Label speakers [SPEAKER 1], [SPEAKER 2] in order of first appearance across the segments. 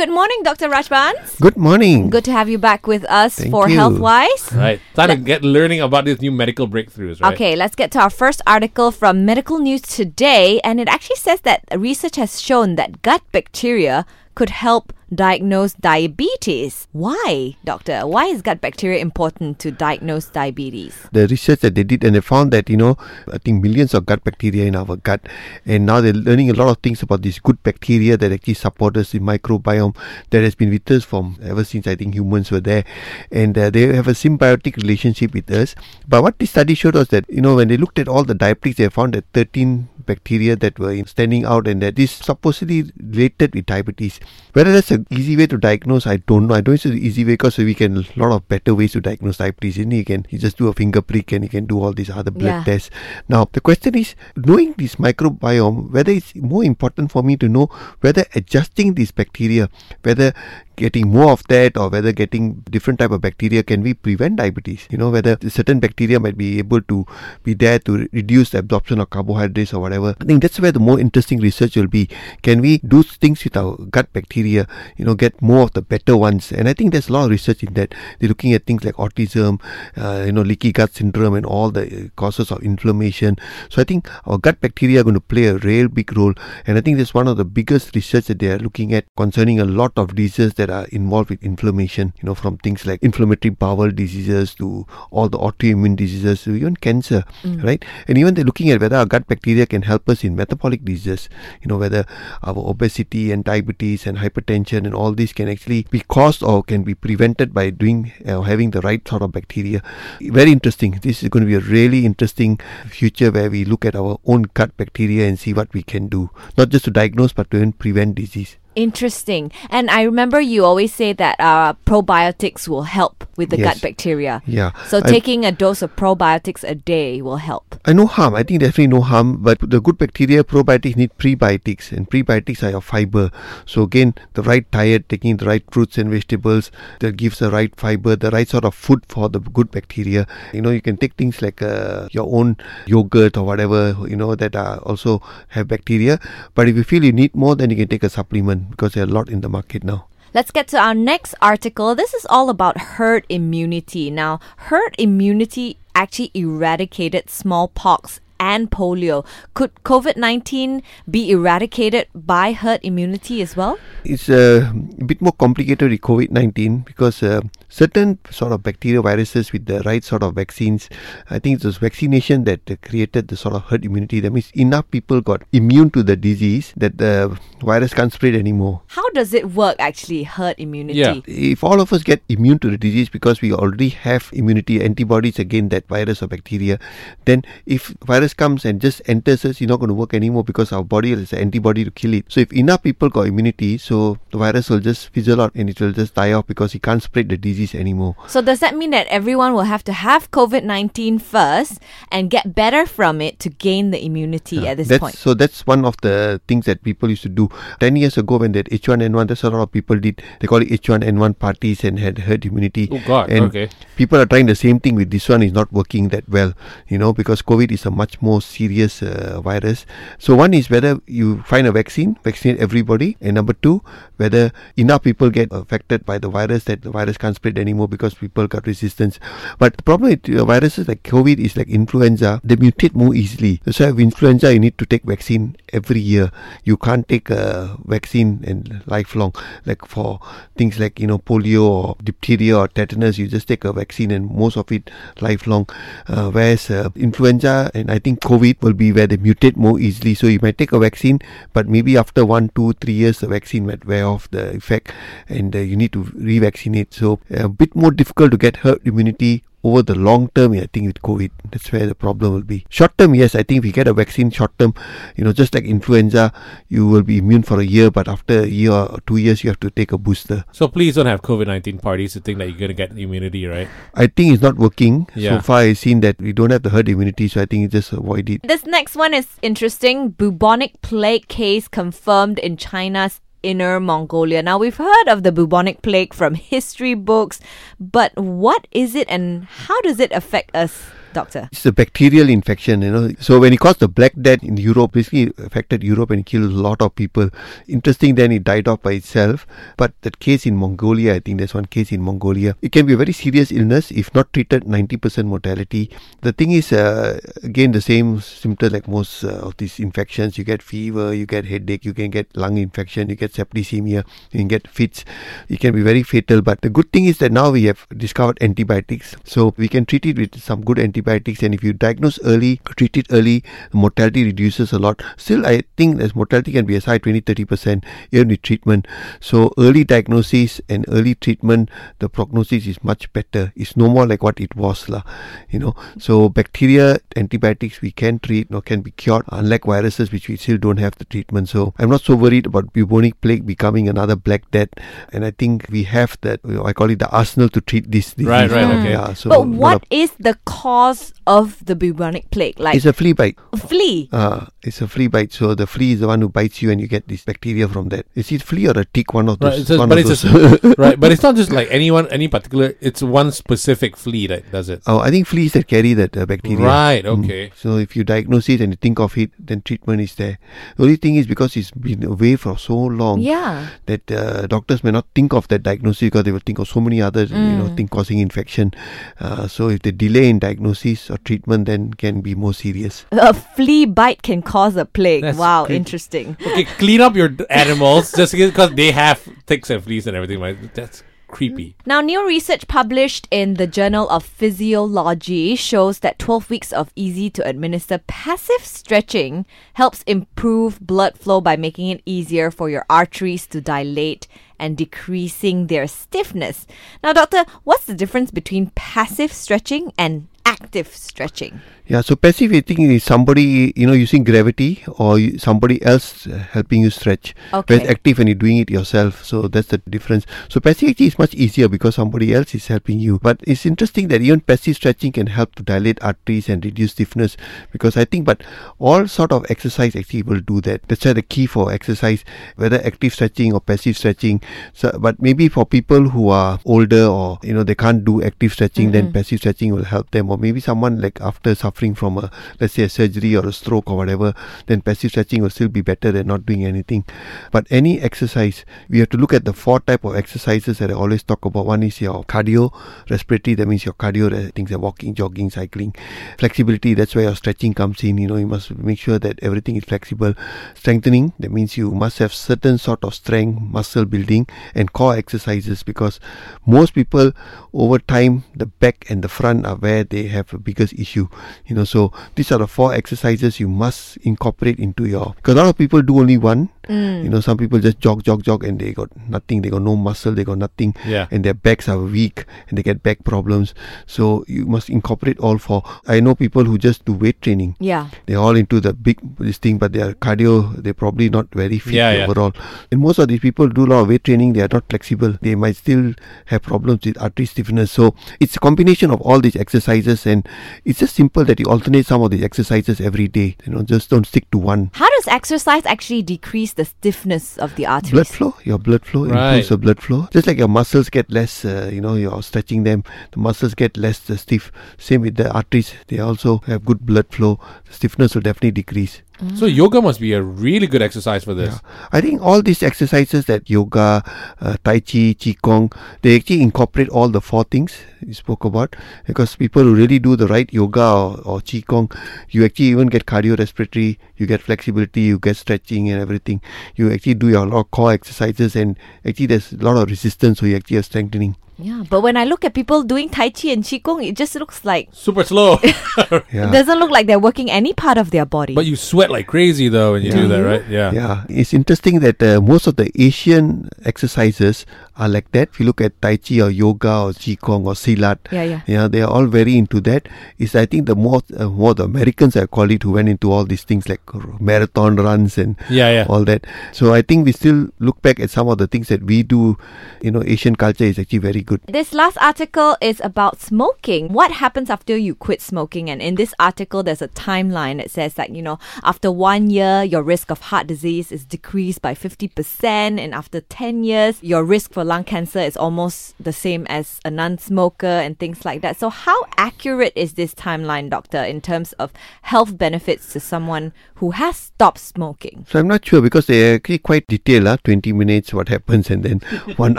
[SPEAKER 1] Good morning, Dr. Rajbans.
[SPEAKER 2] Good morning.
[SPEAKER 1] Good to have you back with us
[SPEAKER 2] Thank
[SPEAKER 1] for
[SPEAKER 2] you.
[SPEAKER 1] HealthWise.
[SPEAKER 3] Right. Time to get learning about these new medical breakthroughs, right?
[SPEAKER 1] Okay, let's get to our first article from Medical News today. And it actually says that research has shown that gut bacteria could help diagnose diabetes. Why, doctor? Why is gut bacteria important to diagnose diabetes?
[SPEAKER 2] The research that they did, and they found that, you know, I think millions of gut bacteria in our gut. And now they're learning a lot of things about these good bacteria that actually support us in microbiome that has been with us from ever since I think humans were there. And uh, they have a symbiotic relationship with us. But what this study showed us that, you know, when they looked at all the diabetics, they found that 13 bacteria that were standing out and that is supposedly related with diabetes. Whether that's an easy way to diagnose, I don't know. I don't think it's an easy way because we can a lot of better ways to diagnose diabetes. And you can you just do a finger prick and you can do all these other blood
[SPEAKER 1] Yeah.
[SPEAKER 2] tests. Now the question is knowing this microbiome, whether it's more important for me to know whether adjusting these bacteria, whether getting more of that or whether getting different type of bacteria can we prevent diabetes? You know whether certain bacteria might be able to be there to reduce the absorption of carbohydrates or whatever. I think that's where the more interesting research will be. Can we do things with our gut bacteria you know get more of the better ones? And i think there's a lot of research in that. They're looking at things like autism uh, you know leaky gut syndrome and all the uh, causes of inflammation. So i think our gut bacteria are going to play a real big role. And i think that's one of the biggest research that they are looking at concerning a lot of diseases that are involved with inflammation you know from things like inflammatory bowel diseases to all the autoimmune diseases to even cancer right? And even they're looking at whether our gut bacteria can help us in metabolic diseases you know whether our obesity and diabetes and hypertension and all these can actually be caused or can be prevented by doing uh, having the right sort of bacteria. Very interesting. This is going to be a really interesting future where we look at our own gut bacteria and see what we can do. Not just to diagnose but to even prevent disease
[SPEAKER 1] Interesting. And I remember you always say that uh, probiotics will help with the gut bacteria.
[SPEAKER 2] yeah
[SPEAKER 1] So
[SPEAKER 2] I-
[SPEAKER 1] taking a dose of probiotics a day will help.
[SPEAKER 2] I no harm. I think definitely no harm. But the good bacteria, probiotics need prebiotics, and prebiotics are your fiber. So again, the right diet, taking the right fruits and vegetables that gives the right fiber, the right sort of food for the good bacteria. You know, you can take things like uh, your own yogurt or whatever. You know that are also have bacteria. But if you feel you need more, then you can take a supplement because there are a lot in the market now.
[SPEAKER 1] Let's get to our next article. This is all about herd immunity. Now, herd immunity actually eradicated smallpox and polio. Could COVID 19 be eradicated by herd immunity as well?
[SPEAKER 2] It's uh, a bit more complicated with COVID 19 because uh, certain sort of bacteria viruses with the right sort of vaccines, I think it was vaccination that uh, created the sort of herd immunity. That means enough people got immune to the disease that the virus can't spread anymore.
[SPEAKER 1] How does it work actually, herd immunity?
[SPEAKER 3] Yeah.
[SPEAKER 2] If all of us get immune to the disease because we already have immunity antibodies against that virus or bacteria, then if virus comes and just enters us, it's not going to work anymore because our body has an antibody to kill it. So if enough people got immunity, so the virus will just fizzle out and it will just die off because it can't spread the disease anymore.
[SPEAKER 1] So, does that mean that everyone will have to have COVID 19 first and get better from it to gain the immunity at this
[SPEAKER 2] that's,
[SPEAKER 1] point?
[SPEAKER 2] So that's one of the things that people used to do. Ten years ago, when that H1N1, that's a lot of people did. They call it H1N1 parties and had herd immunity.
[SPEAKER 3] Oh, God.
[SPEAKER 2] And
[SPEAKER 3] Okay.
[SPEAKER 2] people are trying the same thing with this one. Is not working that well, you know, because COVID is a much more serious uh, virus. So one is whether you find a vaccine, vaccinate everybody, and number two, whether enough people get affected by the virus that the virus can't spread anymore because people got resistance. But the problem with uh, viruses like COVID is like influenza; they mutate more easily. So with influenza, you need to take vaccine every year. You can't take a vaccine and lifelong. Like for things like you know polio or diphtheria or tetanus, you just take a vaccine and most of it lifelong. Uh, whereas uh, influenza and I think COVID will be where they mutate more easily. So you might take a vaccine, but maybe after one, two, three years, the vaccine might wear off the effect, and uh, you need to revaccinate. So a bit more difficult to get herd immunity over the long term, I think with COVID, that's where the problem will be. Short term, yes, I think if you get a vaccine short term, you know, just like influenza, you will be immune for a year, but after a year or two years, you have to take a booster.
[SPEAKER 3] So please don't have COVID 19 parties to think that you're going to get immunity, right?
[SPEAKER 2] I think it's not working.
[SPEAKER 3] Yeah.
[SPEAKER 2] So far, I've seen that we don't have the herd immunity, so I think you just avoid it.
[SPEAKER 1] This next one is interesting. Bubonic plague case confirmed in China's Inner Mongolia. Now, we've heard of the bubonic plague from history books, but what is it and how does it affect us doctor?
[SPEAKER 2] It's a bacterial infection, you know. So when it caused the Black Death in Europe, basically affected Europe and killed a lot of people. Interesting, then it died off by itself. But that case in Mongolia, I think there's one case in Mongolia. It can be a very serious illness if not treated. 90% mortality. The thing is, uh, again, the same symptoms like most uh, of these infections. You get fever, you get headache, you can get lung infection, you get septicemia, you can get fits. It can be very fatal. But the good thing is that now we have discovered antibiotics, so we can treat it with some good antibiotics. And if you diagnose early, treat it early, mortality reduces a lot. Still, I think that mortality can be as high 20 30% even with treatment. So early diagnosis and early treatment, the prognosis is much better. It's no more like what it was, lah. You know. So bacteria antibiotics we can treat or can be cured, unlike viruses which we still don't have the treatment. So I'm not so worried about bubonic plague becoming another black death. And I think we have that. You know, I call it the arsenal to treat this disease.
[SPEAKER 3] Right, right, okay.
[SPEAKER 2] Yeah. So
[SPEAKER 1] but
[SPEAKER 2] a lot
[SPEAKER 1] what
[SPEAKER 2] of-
[SPEAKER 1] is the cause of the bubonic plague? Like
[SPEAKER 2] it's a flea bite.
[SPEAKER 1] flea.
[SPEAKER 2] Uh, it's a flea bite. So the flea is the one who bites you, and you get this bacteria from that. Is it flea or a tick? One of those.
[SPEAKER 3] Right, it's just-
[SPEAKER 2] one
[SPEAKER 3] but
[SPEAKER 2] of
[SPEAKER 3] it's
[SPEAKER 2] those.
[SPEAKER 3] just- right, but it's not just like anyone, any particular. It's one specific flea that does it.
[SPEAKER 2] oh, I think fleas that carry that uh, bacteria.
[SPEAKER 3] Right.
[SPEAKER 2] Mm.
[SPEAKER 3] Okay.
[SPEAKER 2] So if you diagnose it and you think of it, then treatment is there. The only thing is because it's been away for so long
[SPEAKER 1] Yeah.
[SPEAKER 2] that uh, doctors may not think of that diagnosis because they will think of so many other you know
[SPEAKER 1] Mm.
[SPEAKER 2] thing causing infection. Uh, so if they delay in diagnosis or treatment, then can be more serious.
[SPEAKER 1] A flea bite can cause a plague.
[SPEAKER 3] That's
[SPEAKER 1] wow,
[SPEAKER 3] creepy.
[SPEAKER 1] interesting.
[SPEAKER 3] Okay, clean up your animals just because they have ticks and fleas and everything. Right? That's creepy.
[SPEAKER 1] Now, new research published in the Journal of Physiology shows that 12 weeks of easy to administer passive stretching helps improve blood flow by making it easier for your arteries to dilate and decreasing their stiffness. Now, doctor, what's the difference between passive stretching and active stretching?
[SPEAKER 2] Yeah, so passive think is somebody you know using gravity or somebody else helping you stretch.
[SPEAKER 1] Okay.
[SPEAKER 2] Whereas active when you're doing it yourself. So that's the difference. So passive actually is much easier because somebody else is helping you. But it's interesting that even passive stretching can help to dilate arteries and reduce stiffness because I think but all sort of exercise actually will do that. That's why the key for exercise, whether active stretching or passive stretching. So but maybe for people who are older or you know they can't do active stretching, then
[SPEAKER 1] Mhm.
[SPEAKER 2] passive stretching will help them. Or maybe someone like after suffering from a let's say a surgery or a stroke or whatever, then passive stretching will still be better than not doing anything. But any exercise, we have to look at the four type of exercises that I always talk about. One is your cardio, respiratory, that means your cardio things like walking, jogging, cycling. Flexibility, that's where your stretching comes in. You know, you must make sure that everything is flexible. Strengthening, that means you must have certain sort of strength, muscle building, and core exercises because most people over time the back and the front are where they have a biggest issue you know so these are the four exercises you must incorporate into your because a lot of people do only one
[SPEAKER 1] Mm.
[SPEAKER 2] you know some people just jog jog jog and they got nothing they got no muscle they got nothing
[SPEAKER 3] Yeah.
[SPEAKER 2] and their backs are weak and they get back problems so you must incorporate all four i know people who just do weight training
[SPEAKER 1] Yeah.
[SPEAKER 2] they're all into the big this thing, but their cardio, they're probably not very fit
[SPEAKER 3] Yeah, yeah.
[SPEAKER 2] overall. And most of these people do a lot of weight training, they are not flexible. They might still have problems with artery stiffness. So it's a combination of all these exercises, and it's just simple that you alternate some of these exercises every day. You know, just don't stick to one.
[SPEAKER 1] How does exercise actually decrease the stiffness of the arteries?
[SPEAKER 2] Blood flow, your blood flow
[SPEAKER 3] Right.
[SPEAKER 2] improves the blood flow. Just like your muscles get less, uh, you know, you're stretching them, the muscles get less uh, stiff. Same with the arteries, they also have good blood flow. The stiffness will definitely decrease.
[SPEAKER 3] So yoga must be a really good exercise for this.
[SPEAKER 2] Yeah. I think all these exercises that yoga, uh, tai chi, qigong, they actually incorporate all the four things you spoke about. Because people who really do the right yoga or, or qigong, you actually even get cardiorespiratory, you get flexibility, you get stretching and everything. You actually do your lot of core exercises, and actually there's a lot of resistance, so you actually are strengthening.
[SPEAKER 1] Yeah, but when I look at people doing Tai Chi and Qigong, it just looks like
[SPEAKER 3] Super slow,
[SPEAKER 2] Yeah.
[SPEAKER 1] it doesn't look like they're working any part of their body.
[SPEAKER 3] but you sweat like crazy though when you do that, right? Yeah.
[SPEAKER 2] Yeah, it's interesting that uh, most of the Asian exercises are like that. If you look at Tai Chi or yoga or Qigong or Silat,
[SPEAKER 1] yeah, yeah.
[SPEAKER 2] yeah, they are all very into that. Is I think the more uh, more the Americans I call it who went into all these things like marathon runs and
[SPEAKER 3] Yeah, yeah.
[SPEAKER 2] all that. So I think we still look back at some of the things that we do. You know, Asian culture is actually very good.
[SPEAKER 1] This last article is about smoking. What happens after you quit smoking? And in this article, there's a timeline that says that, you know, after one year, your risk of heart disease is decreased by 50%. And after 10 years, your risk for lung cancer is almost the same as a non-smoker and things like that. So how accurate is this timeline, doctor, in terms of health benefits to someone who has stopped smoking?
[SPEAKER 2] So I'm not sure because they're actually quite detailed, uh, 20 minutes, what happens, and then one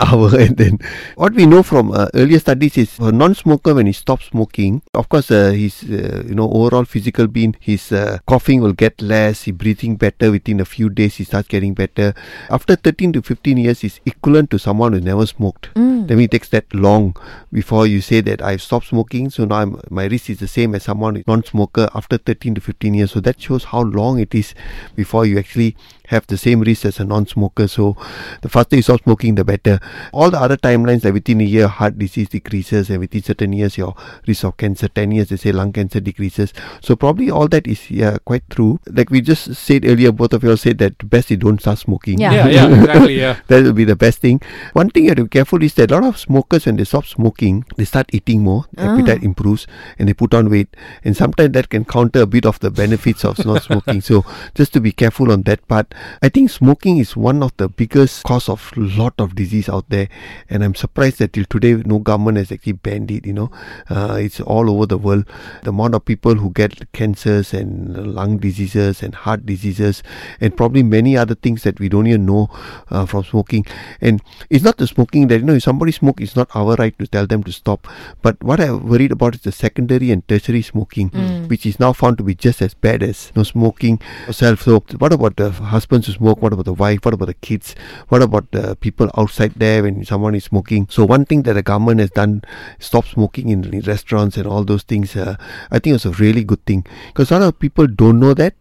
[SPEAKER 2] hour, and then what we know from uh, earlier studies is a non-smoker when he stops smoking, of course, uh, his uh, you know overall physical being, his uh, coughing will get less, he breathing better within a few days, he starts getting better. After 13 to 15 years, is equivalent to someone never smoked.
[SPEAKER 1] Mm.
[SPEAKER 2] That means it takes that long before you say that I've stopped smoking, so now I'm, my risk is the same as someone non-smoker after 13 to 15 years. So that shows how long it is before you actually have the same risk as a non-smoker. So the faster you stop smoking, the better. All the other timelines, like within a year, heart disease decreases, and within certain years, your risk of cancer, 10 years, they say lung cancer decreases. So probably all that is yeah, quite true. Like we just said earlier, both of you all said that best you don't start smoking.
[SPEAKER 1] Yeah.
[SPEAKER 3] Yeah, yeah, exactly. Yeah.
[SPEAKER 2] that will be the best thing. One thing you have to be careful is that a lot of smokers, when they stop smoking, they start eating more,
[SPEAKER 1] Ah.
[SPEAKER 2] appetite improves, and they put on weight. And sometimes that can counter a bit of the benefits of not smoking. So just to be careful on that part. I think smoking is one of the biggest cause of lot of disease out there, and I'm surprised that till today no government has actually banned it. You know, uh, it's all over the world. The amount of people who get cancers and lung diseases and heart diseases, and probably many other things that we don't even know uh, from smoking. And it's not the smoking that you know if somebody smoke, it's not our right to tell them to stop. But what I'm worried about is the secondary and tertiary smoking, which is now found to be just as bad as you know, smoking yourself. So what about the husbands who smoke? What about the wife? What about the kids? What about the people outside there when someone is smoking? So one thing that the government has done, stop smoking in, restaurants and all those things. Uh, I think it's a really good thing because a lot of people don't know that.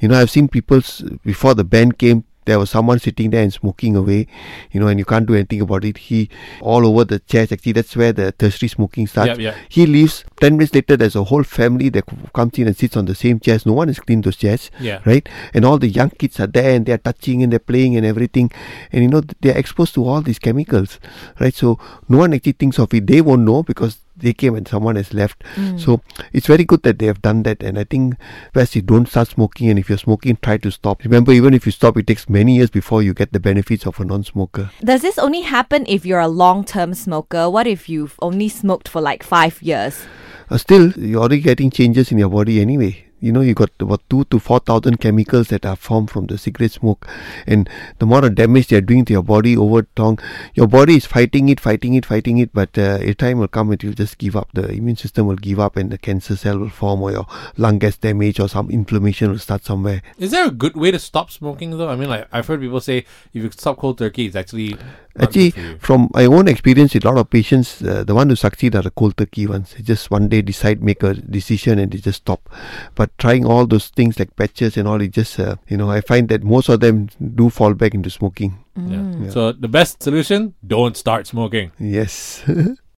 [SPEAKER 2] You know, I've seen people before the ban came. There was someone sitting there and smoking away, you know, and you can't do anything about it. He all over the chairs. Actually, that's where the tertiary smoking starts.
[SPEAKER 3] Yep, yep.
[SPEAKER 2] He leaves. Ten minutes later, there's a whole family that comes in and sits on the same chairs. No one has cleaned those chairs
[SPEAKER 3] Yeah.
[SPEAKER 2] right? And all the young kids are there and they're touching and they're playing and everything. And you know, they're exposed to all these chemicals, right? So no one actually thinks of it. They won't know because they came and someone has left. So it's very good that they have done that. And I think best you don't start smoking. And if you're smoking, try to stop. Remember, even if you stop, it takes many years before you get the benefits of a non smoker.
[SPEAKER 1] Does this only happen if you're a long-term smoker? What if you've only smoked for like five years?
[SPEAKER 2] Uh, still, you're already getting changes in your body anyway. You know, you got about two to four thousand chemicals that are formed from the cigarette smoke, and the more damage they are doing to your body over time, your body is fighting it, fighting it, fighting it. But uh, a time will come it will just give up. The immune system will give up, and the cancer cell will form, or your lung gets damaged, or some inflammation will start somewhere.
[SPEAKER 3] Is there a good way to stop smoking though? I mean, like I've heard people say if you stop cold turkey, it's actually
[SPEAKER 2] Actually,
[SPEAKER 3] good for you.
[SPEAKER 2] from my own experience with a lot of patients, uh, the one who succeed are the cold turkey ones. They just one day decide, make a decision, and they just stop. But trying all those things like patches and all, it just, uh, you know, I find that most of them do fall back into smoking.
[SPEAKER 3] Yeah. So the best solution: don't start smoking.
[SPEAKER 2] Yes.